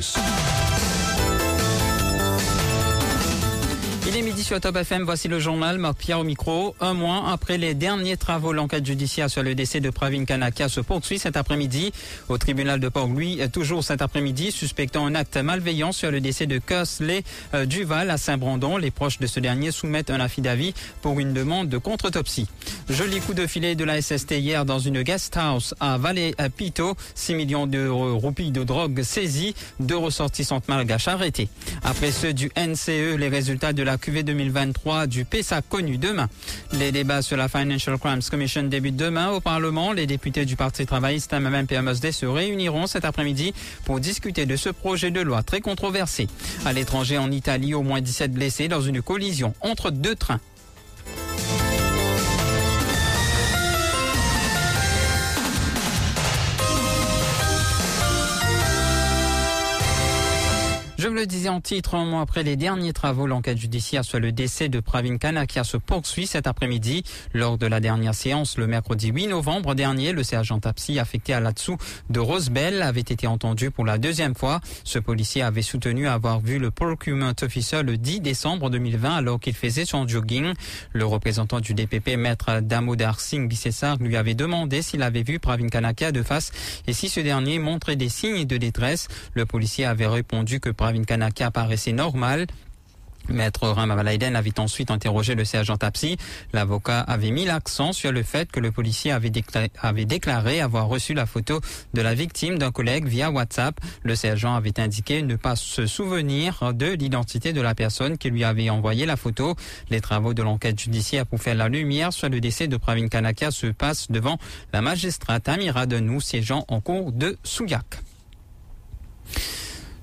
News. Sur Top FM, voici le journal, Marc Pierre au micro. Un mois après les derniers travaux, l'enquête judiciaire sur le décès de Pravin Kanaka se poursuit cet après-midi au tribunal de Port-Louis. Toujours cet après-midi, suspectant un acte malveillant sur le décès de Kersley euh, Duval à Saint-Brandon. Les proches de ce dernier soumettent un affidavit pour une demande de contre-autopsie. Joli coup de filet de la SST hier dans une guest house à Vallée-Pito. 6 millions de roupies de drogue saisies, deux ressortissantes malgaches arrêtées. Après ceux du NCE, les résultats de la QV 2023 du PESA connus demain. Les débats sur la Financial Crimes Commission débutent demain au Parlement. Les députés du Parti travailliste MMPMSD se réuniront cet après-midi pour discuter de ce projet de loi très controversé. À l'étranger, en Italie, au moins 17 blessés dans une collision entre deux trains. Je vous le disais en titre, un mois après les derniers travaux, l'enquête judiciaire sur le décès de Pravin Kanakia se poursuit cet après-midi. Lors de la dernière séance, le mercredi 8 novembre dernier, le sergent Tapsi affecté à l'Atsou de Rosebell avait été entendu pour la deuxième fois. Ce policier avait soutenu avoir vu le procurement officer le 10 décembre 2020 alors qu'il faisait son jogging. Le représentant du DPP, maître Damodar Singh Bissessar, lui avait demandé s'il avait vu Pravin Kanakia de face et si ce dernier montrait des signes de détresse. Le policier avait répondu que Pravin Kanaka paraissait normal. Maître Ramavalaiden avait ensuite interrogé le sergent Tapsi. L'avocat avait mis l'accent sur le fait que le policier avait déclaré, avoir reçu la photo de la victime d'un collègue via WhatsApp. Le sergent avait indiqué ne pas se souvenir de l'identité de la personne qui lui avait envoyé la photo. Les travaux de l'enquête judiciaire pour faire la lumière sur le décès de Pravin Kanaka se passent devant la magistrate Amira Denou siégeant en cours de Souillac.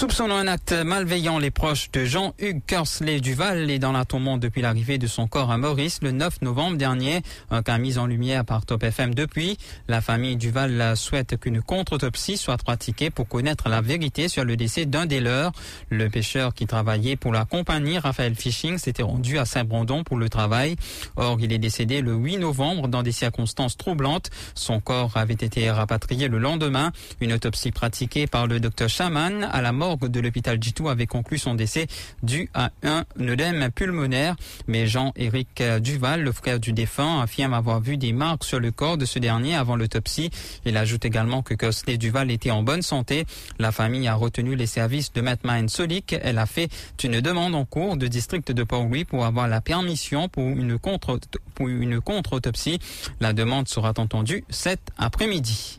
Soupçonnant un acte malveillant, les proches de Jean-Hugues Kersley Duval est dans la tourmente depuis l'arrivée de son corps à Maurice le 9 novembre dernier. Un cas mis en lumière par Top FM depuis. La famille Duval souhaite qu'une contre-autopsie soit pratiquée pour connaître la vérité sur le décès d'un des leurs. Le pêcheur qui travaillait pour la compagnie Raphaël Fishing s'était rendu à Saint-Brandon pour le travail. Or, il est décédé le 8 novembre dans des circonstances troublantes. Son corps avait été rapatrié le lendemain. Une autopsie pratiquée par le docteur Chaman à la mort de l'hôpital Jitou avait conclu son décès dû à un œdème pulmonaire. Mais Jean-Éric Duval, le frère du défunt, affirme avoir vu des marques sur le corps de ce dernier avant l'autopsie. Il ajoute également que Cosley Duval était en bonne santé. La famille a retenu les services de Maître Solik. Elle a fait une demande en cours de district de Port-Louis pour avoir la permission pour une contre-autopsie. La demande sera entendue cet après-midi.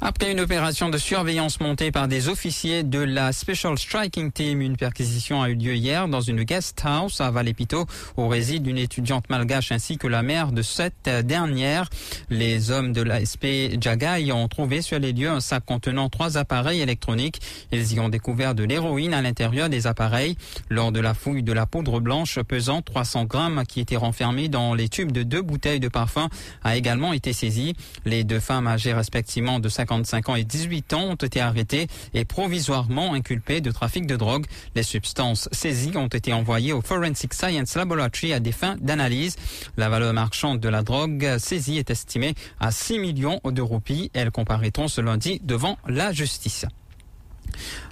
Après une opération de surveillance montée par des officiers de la Special Striking Team, une perquisition a eu lieu hier dans une guest house à Valépito où réside une étudiante malgache ainsi que la mère de cette dernière. Les hommes de la SP Jagai ont trouvé sur les lieux un sac contenant trois appareils électroniques. Ils y ont découvert de l'héroïne à l'intérieur des appareils. Lors de la fouille de la poudre blanche pesant 300 grammes qui était renfermée dans les tubes de deux bouteilles de parfum a également été saisie. Les deux femmes âgées respectivement de 55 ans et 18 ans ont été arrêtés et provisoirement inculpés de trafic de drogue. Les substances saisies ont été envoyées au Forensic Science Laboratory à des fins d'analyse. La valeur marchande de la drogue saisie est estimée à 6 millions de roupies. Elles comparaîtront ce lundi devant la justice.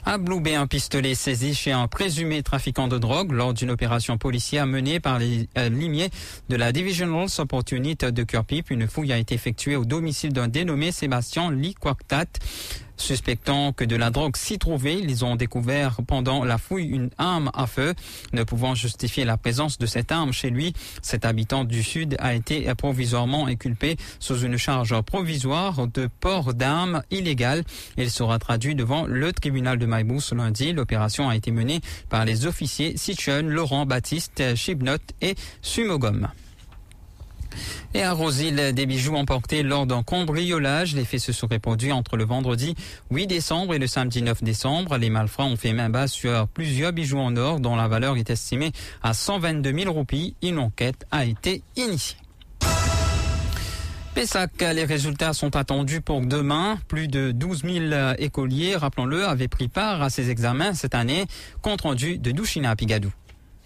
À Bloubé, un pistolet saisi chez un présumé trafiquant de drogue lors d'une opération policière menée par les euh, limiers de la Divisional Support Unit de Curpip. Une fouille a été effectuée au domicile d'un dénommé Sébastien Liquactat. Suspectant que de la drogue s'y trouvait, ils ont découvert pendant la fouille une arme à feu. Ne pouvant justifier la présence de cette arme chez lui, cet habitant du Sud a été provisoirement inculpé sous une charge provisoire de port d'armes illégales. Il sera traduit devant le tribunal de Maïbou ce lundi. L'opération a été menée par les officiers Sichon, Laurent Baptiste, Chibnot et Sumogom. Et à Rosil, des bijoux emportés lors d'un cambriolage. Les faits se sont répandus entre le vendredi 8 décembre et le samedi 9 décembre. Les malfrats ont fait main basse sur plusieurs bijoux en or dont la valeur est estimée à 122 000 roupies. Une enquête a été initiée. Pessac, les résultats sont attendus pour demain. Plus de 12 000 écoliers, rappelons-le, avaient pris part à ces examens cette année. Compte rendu de Douchina à Pigadou.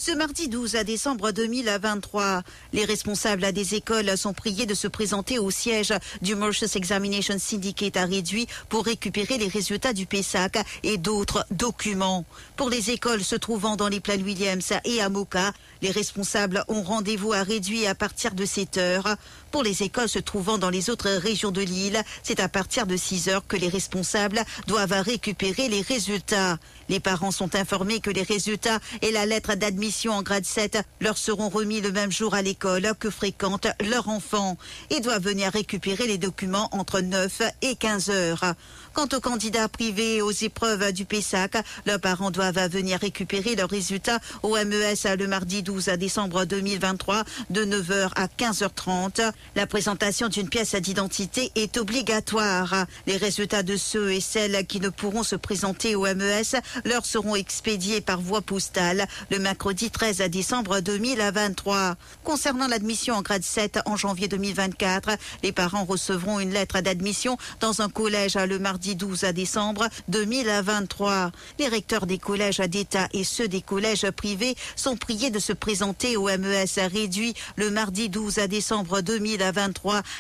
Ce mardi 12 décembre 2023, les responsables des écoles sont priés de se présenter au siège du Mauritius Examination Syndicate à réduit pour récupérer les résultats du PESAC et d'autres documents. Pour les écoles se trouvant dans les Plaines Williams et à Moka, les responsables ont rendez-vous à réduit à partir de 7 heures. Pour les écoles se trouvant dans les autres régions de l'île, c'est à partir de 6 heures que les responsables doivent récupérer les résultats. Les parents sont informés que les résultats et la lettre d'admission en grade 7 leur seront remis le même jour à l'école que fréquente leur enfant et doivent venir récupérer les documents entre 9 et 15 heures. Quant aux candidats privés aux épreuves du PESAC, leurs parents doivent venir récupérer leurs résultats au MES le mardi 12 décembre 2023 de 9h à 15h30. La présentation d'une pièce d'identité est obligatoire. Les résultats de ceux et celles qui ne pourront se présenter au MES leur seront expédiés par voie postale le mercredi 13 décembre 2023. Concernant l'admission en grade 7 en janvier 2024, les parents recevront une lettre d'admission dans un collège le mardi 12 décembre 2023. Les recteurs des collèges d'État et ceux des collèges privés sont priés de se présenter au MES réduit le mardi 12 décembre 2023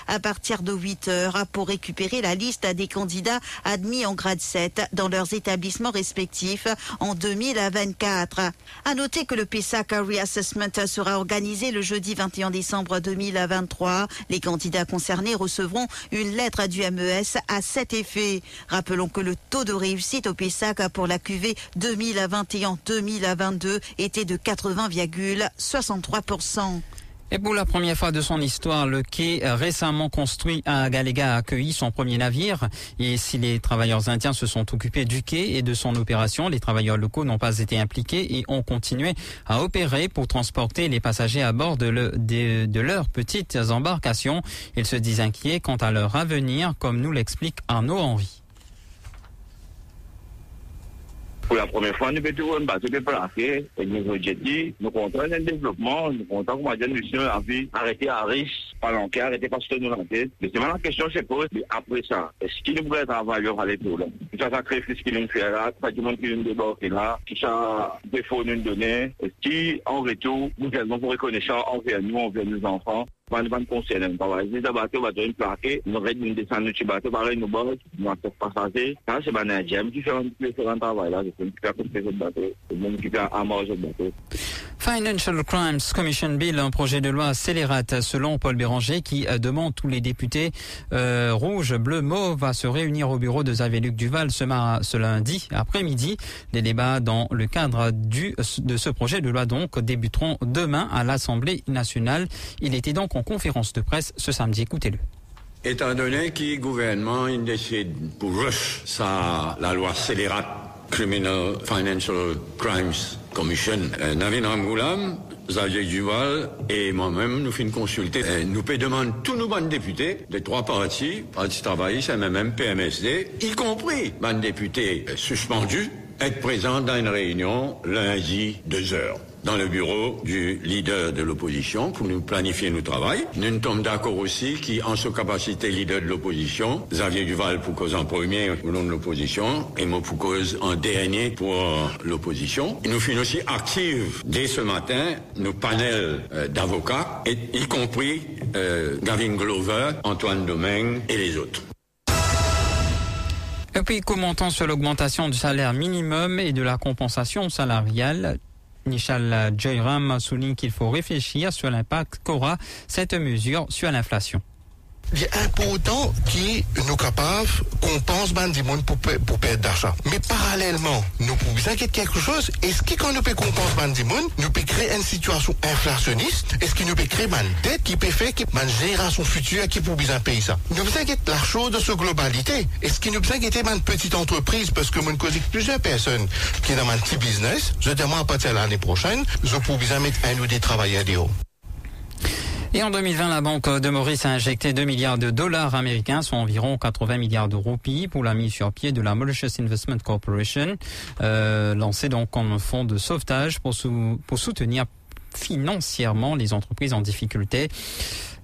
à partir de 8 heures pour récupérer la liste des candidats admis en grade 7 dans leurs établissements respectifs en 2024. À noter que le PESAC Reassessment sera organisé le jeudi 21 décembre 2023. Les candidats concernés recevront une lettre du MES à cet effet. Rappelons que le taux de réussite au PESAC pour la QV 2021-2022 était de 80,63%. Et pour la première fois de son histoire, le quai récemment construit à Galega a accueilli son premier navire. Et si les travailleurs indiens se sont occupés du quai et de son opération, les travailleurs locaux n'ont pas été impliqués et ont continué à opérer pour transporter les passagers à bord de, de leurs petites embarcations. Ils se disent inquiets quant à leur avenir, comme nous l'explique Arnaud Henry. Pour la première fois, nous pouvons bateau de placer et nous dit, nous comptons le développement, nous comptons comment dire, nous sommes arrêté à riche, pas l'enquête, arrêté parce que nous l'enquête. Mais c'est maintenant la question se pose, après ça, est-ce qu'il nous pourrait travailler à l'étoile? Ça sacrifice qu'il nous fait là, pas du monde qui nous débarque là, qui ça défaut nous donner, est-ce qu'en retour, nous allons reconnaissance envers nous, envers nos enfants, Financial Crimes Commission Bill, un projet de loi scélérate selon Paul Béranger qui demande tous les députés euh, rouges, bleus, mauves à se réunir au bureau de Xavier-Luc Duval ce, ce lundi après-midi. Les débats dans le cadre du, de ce projet de loi donc débuteront demain à l'Assemblée nationale. Il était donc en conférence de presse ce samedi. Écoutez-le. Étant donné que le gouvernement il décide pour rush ça, la loi scélérate Criminal Financial Crimes Commission, euh, Navin Ramgoulam, Xavier Duval et moi-même, nous faisons consulter. Euh, nous demander tous nos bons députés des trois partis, Parti travailliste, MMM, PMSD, y compris les députés euh, suspendus, être présents dans une réunion lundi 2 heures dans le bureau du leader de l'opposition pour nous planifier nos travail. Nous sommes d'accord aussi qui, en sa capacité leader de l'opposition, Xavier Duval pour cause en premier au nom de l'opposition et moi pour cause en dernier pour l'opposition. Nous finissons aussi actifs dès ce matin nos panels euh, d'avocats, y compris euh, Gavin Glover, Antoine Domingue et les autres. Et puis, commentant sur l'augmentation du salaire minimum et de la compensation salariale, Nishal Jairam souligne qu'il faut réfléchir sur l'impact qu'aura cette mesure sur l'inflation. Il est important que nous capables qu'on pense ben du monde pour, pour perdre d'argent. Mais parallèlement, nous pouvons inquiéter quelque chose. Est-ce que quand nous pouvons compenser ben du monde, nous pouvons créer une situation inflationniste? Est-ce que nous pouvons créer une dette qui peut faire que une génération future qui peut bien payer ça? Nous pouvons inquiéter la chose de cette globalité. Est-ce que nous pouvons inquiéter une petite entreprise parce que nous connaissons plusieurs personnes qui sont dans un petit business? Je demande à partir de l'année prochaine, je bien mettre un ou des travailleurs dehors. Et en 2020, la Banque de Maurice a injecté 2 milliards de dollars américains, soit environ 80 milliards de roupies, pour la mise sur pied de la Mauritius Investment Corporation, euh, lancée donc comme un fonds de sauvetage pour, sou pour soutenir financièrement les entreprises en difficulté.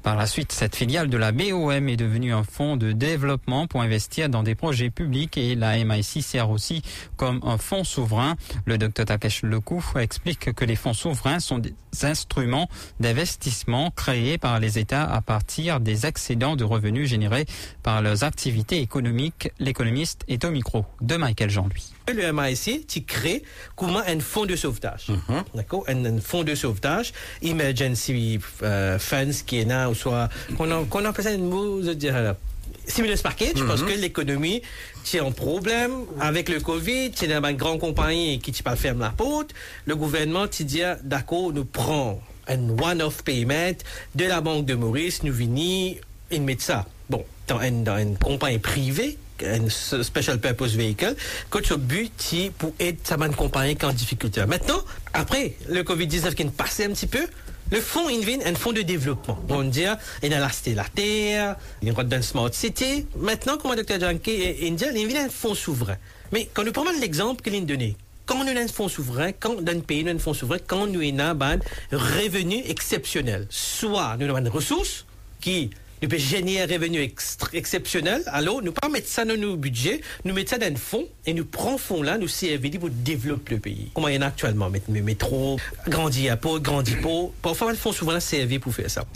Par la suite, cette filiale de la BOM est devenue un fonds de développement pour investir dans des projets publics et la MIC sert aussi comme un fonds souverain. Le docteur Takesh Lekou explique que les fonds souverains sont des instruments d'investissement créés par les États à partir des excédents de revenus générés par leurs activités économiques. L'économiste est au micro de Michael Jean-Louis. Le MIC, tu crées comment un fonds de sauvetage. D'accord? Un, un fonds de sauvetage, emergency uh, funds qui est là, ou soit, qu'on qu appelle ça un mot, je dirais, stimulus package, parce que l'économie, tu un problème avec le Covid, as une grande compagnie qui tu pas ferme la porte, le gouvernement, tu dis, d'accord, nous prend un one-off payment de la Banque de Maurice, nous venons, ils mettent ça. Bon, dans une, dans une compagnie privée, un special purpose vehicle, que tu but pour aider sa compagnie qui est en difficulté. Maintenant, après le Covid-19 qui est passé un petit peu, le fonds Invin est un fonds de développement. On dit, il a la terre, il a une smart city. Maintenant, comme le Dr. Janke dit, il est un fonds souverain. Mais quand nous prenons l'exemple qu'il a donné, quand nous avons un fonds souverain, quand dans un pays nous avons un fonds souverain, quand nous avons un revenu exceptionnel, soit nous avons une ressource qui nous peut générer un revenu exceptionnel, alors nous pas mettre ça dans nos budgets, nous mettre ça dans un fonds et nous prenons fonds là, nous servir pour développer le pays. Comment il y en a actuellement, mettre mes métros, grandir à peau, grandir peau. Parfois, le fonds souverain servir pour faire ça.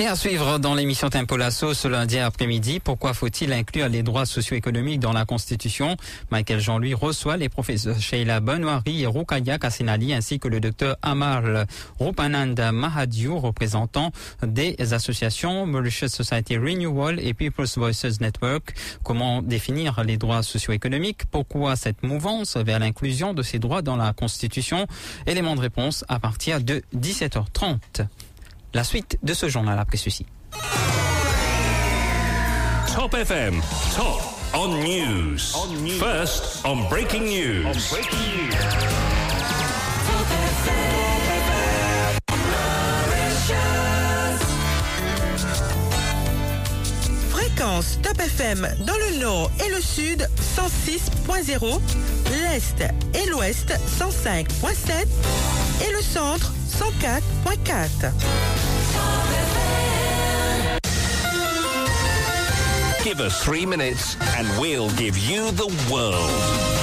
Et à suivre dans l'émission Tempo Lasso ce lundi après-midi, pourquoi faut-il inclure les droits socio-économiques dans la Constitution? Michael Jean-Louis reçoit les professeurs Sheila Benoiri et Rukaya Kassenali ainsi que le docteur Amar Rupananda Mahadiou, représentant des associations Mauritius Society Renewal et People's Voices Network. Comment définir les droits socio-économiques? Pourquoi cette mouvance vers l'inclusion de ces droits dans la Constitution? Élément de réponse à partir de 17h30. La suite de ce journal après ceci. Top FM, top on news. On news. First on breaking news. On breaking news. Fréquence Top FM dans le nord et le sud 106.0, l'est et l'ouest 105.7 et le centre 104.4. Give us three minutes and we'll give you the world.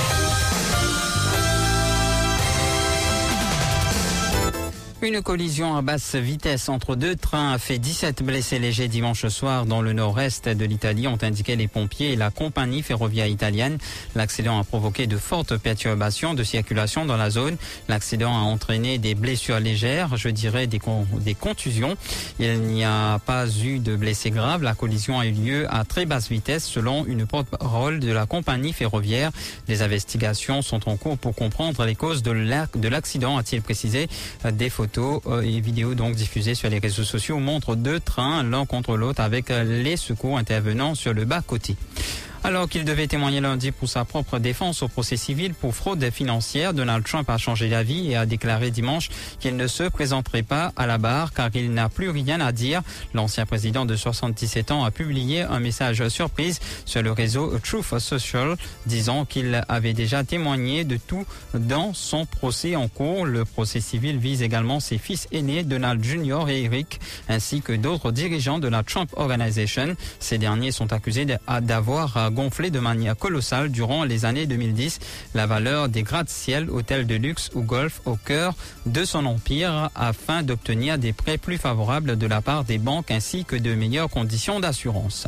Une collision à basse vitesse entre deux trains a fait 17 blessés légers dimanche soir dans le nord-est de l'Italie, ont indiqué les pompiers et la compagnie ferroviaire italienne. L'accident a provoqué de fortes perturbations de circulation dans la zone. L'accident a entraîné des blessures légères, je dirais des, con des contusions. Il n'y a pas eu de blessés graves. La collision a eu lieu à très basse vitesse selon une porte-parole de la compagnie ferroviaire. Les investigations sont en cours pour comprendre les causes de l'accident, a-t-il précisé. Des photos et vidéos donc diffusées sur les réseaux sociaux montrent deux trains l'un contre l'autre avec les secours intervenant sur le bas-côté. Alors qu'il devait témoigner lundi pour sa propre défense au procès civil pour fraude financière, Donald Trump a changé d'avis et a déclaré dimanche qu'il ne se présenterait pas à la barre car il n'a plus rien à dire. L'ancien président de 77 ans a publié un message surprise sur le réseau Truth Social disant qu'il avait déjà témoigné de tout dans son procès en cours. Le procès civil vise également ses fils aînés Donald Jr. et Eric ainsi que d'autres dirigeants de la Trump Organization. Ces derniers sont accusés d'avoir gonflé de manière colossale durant les années 2010 la valeur des gratte-ciel, hôtels de luxe ou golf au cœur de son empire afin d'obtenir des prêts plus favorables de la part des banques ainsi que de meilleures conditions d'assurance.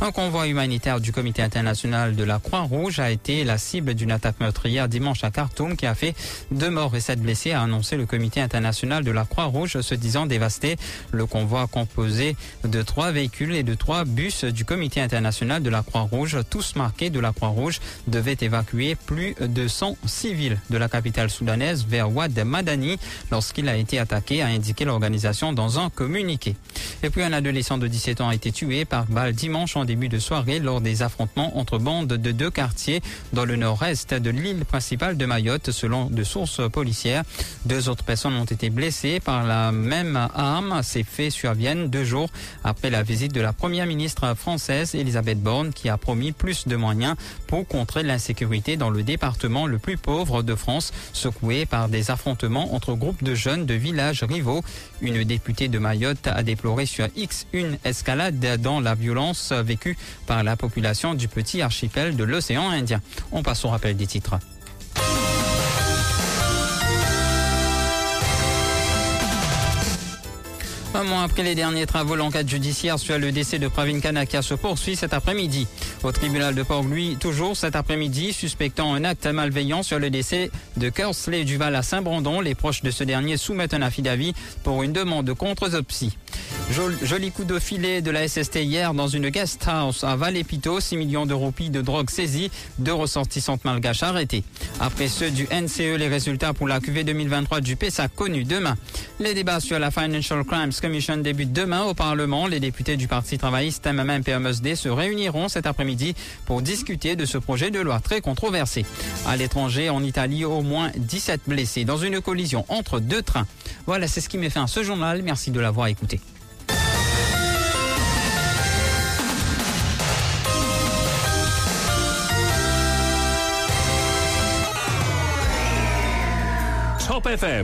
Un convoi humanitaire du Comité international de la Croix-Rouge a été la cible d'une attaque meurtrière dimanche à Khartoum qui a fait deux morts et sept blessés, a annoncé le Comité international de la Croix-Rouge se disant dévasté. Le convoi composé de trois véhicules et de trois bus du Comité international de la Croix-Rouge tous marqués de la Croix-Rouge, devaient évacuer plus de 100 civils de la capitale soudanaise vers Wad Madani lorsqu'il a été attaqué, a indiqué l'organisation dans un communiqué. Et puis un adolescent de 17 ans a été tué par balle dimanche en début de soirée lors des affrontements entre bandes de deux quartiers dans le nord-est de l'île principale de Mayotte, selon de sources policières. Deux autres personnes ont été blessées par la même arme. Ces faits surviennent deux jours après la visite de la première ministre française, Elisabeth Borne, qui a promis plus de moyens pour contrer l'insécurité dans le département le plus pauvre de France, secoué par des affrontements entre groupes de jeunes de villages rivaux. Une députée de Mayotte a déploré sur X une escalade dans la violence vécue par la population du petit archipel de l'océan Indien. On passe au rappel des titres. Un mois après les derniers travaux, l'enquête judiciaire sur le décès de Pravin Kanaka se poursuit cet après-midi. Au tribunal de Port-Louis, toujours cet après-midi, suspectant un acte malveillant sur le décès de Kersley Duval à Saint-Brandon, les proches de ce dernier soumettent un affidavit pour une demande de contre-autopsie. Joli coup de filet de la SST hier dans une guest house à Val-Épiteau, 6 millions de roupies de drogue saisies, deux ressortissantes malgaches arrêtées. Après ceux du NCE, les résultats pour la QV 2023 du PESA connus demain. Les débats sur la Financial Crimes Commission débutent demain au Parlement. Les députés du Parti travailliste MMM-PMSD se réuniront cet après-midi pour discuter de ce projet de loi très controversé. À l'étranger, en Italie, au moins 17 blessés dans une collision entre deux trains. Voilà, c'est ce qui met fin à ce journal. Merci de l'avoir écouté. Top FM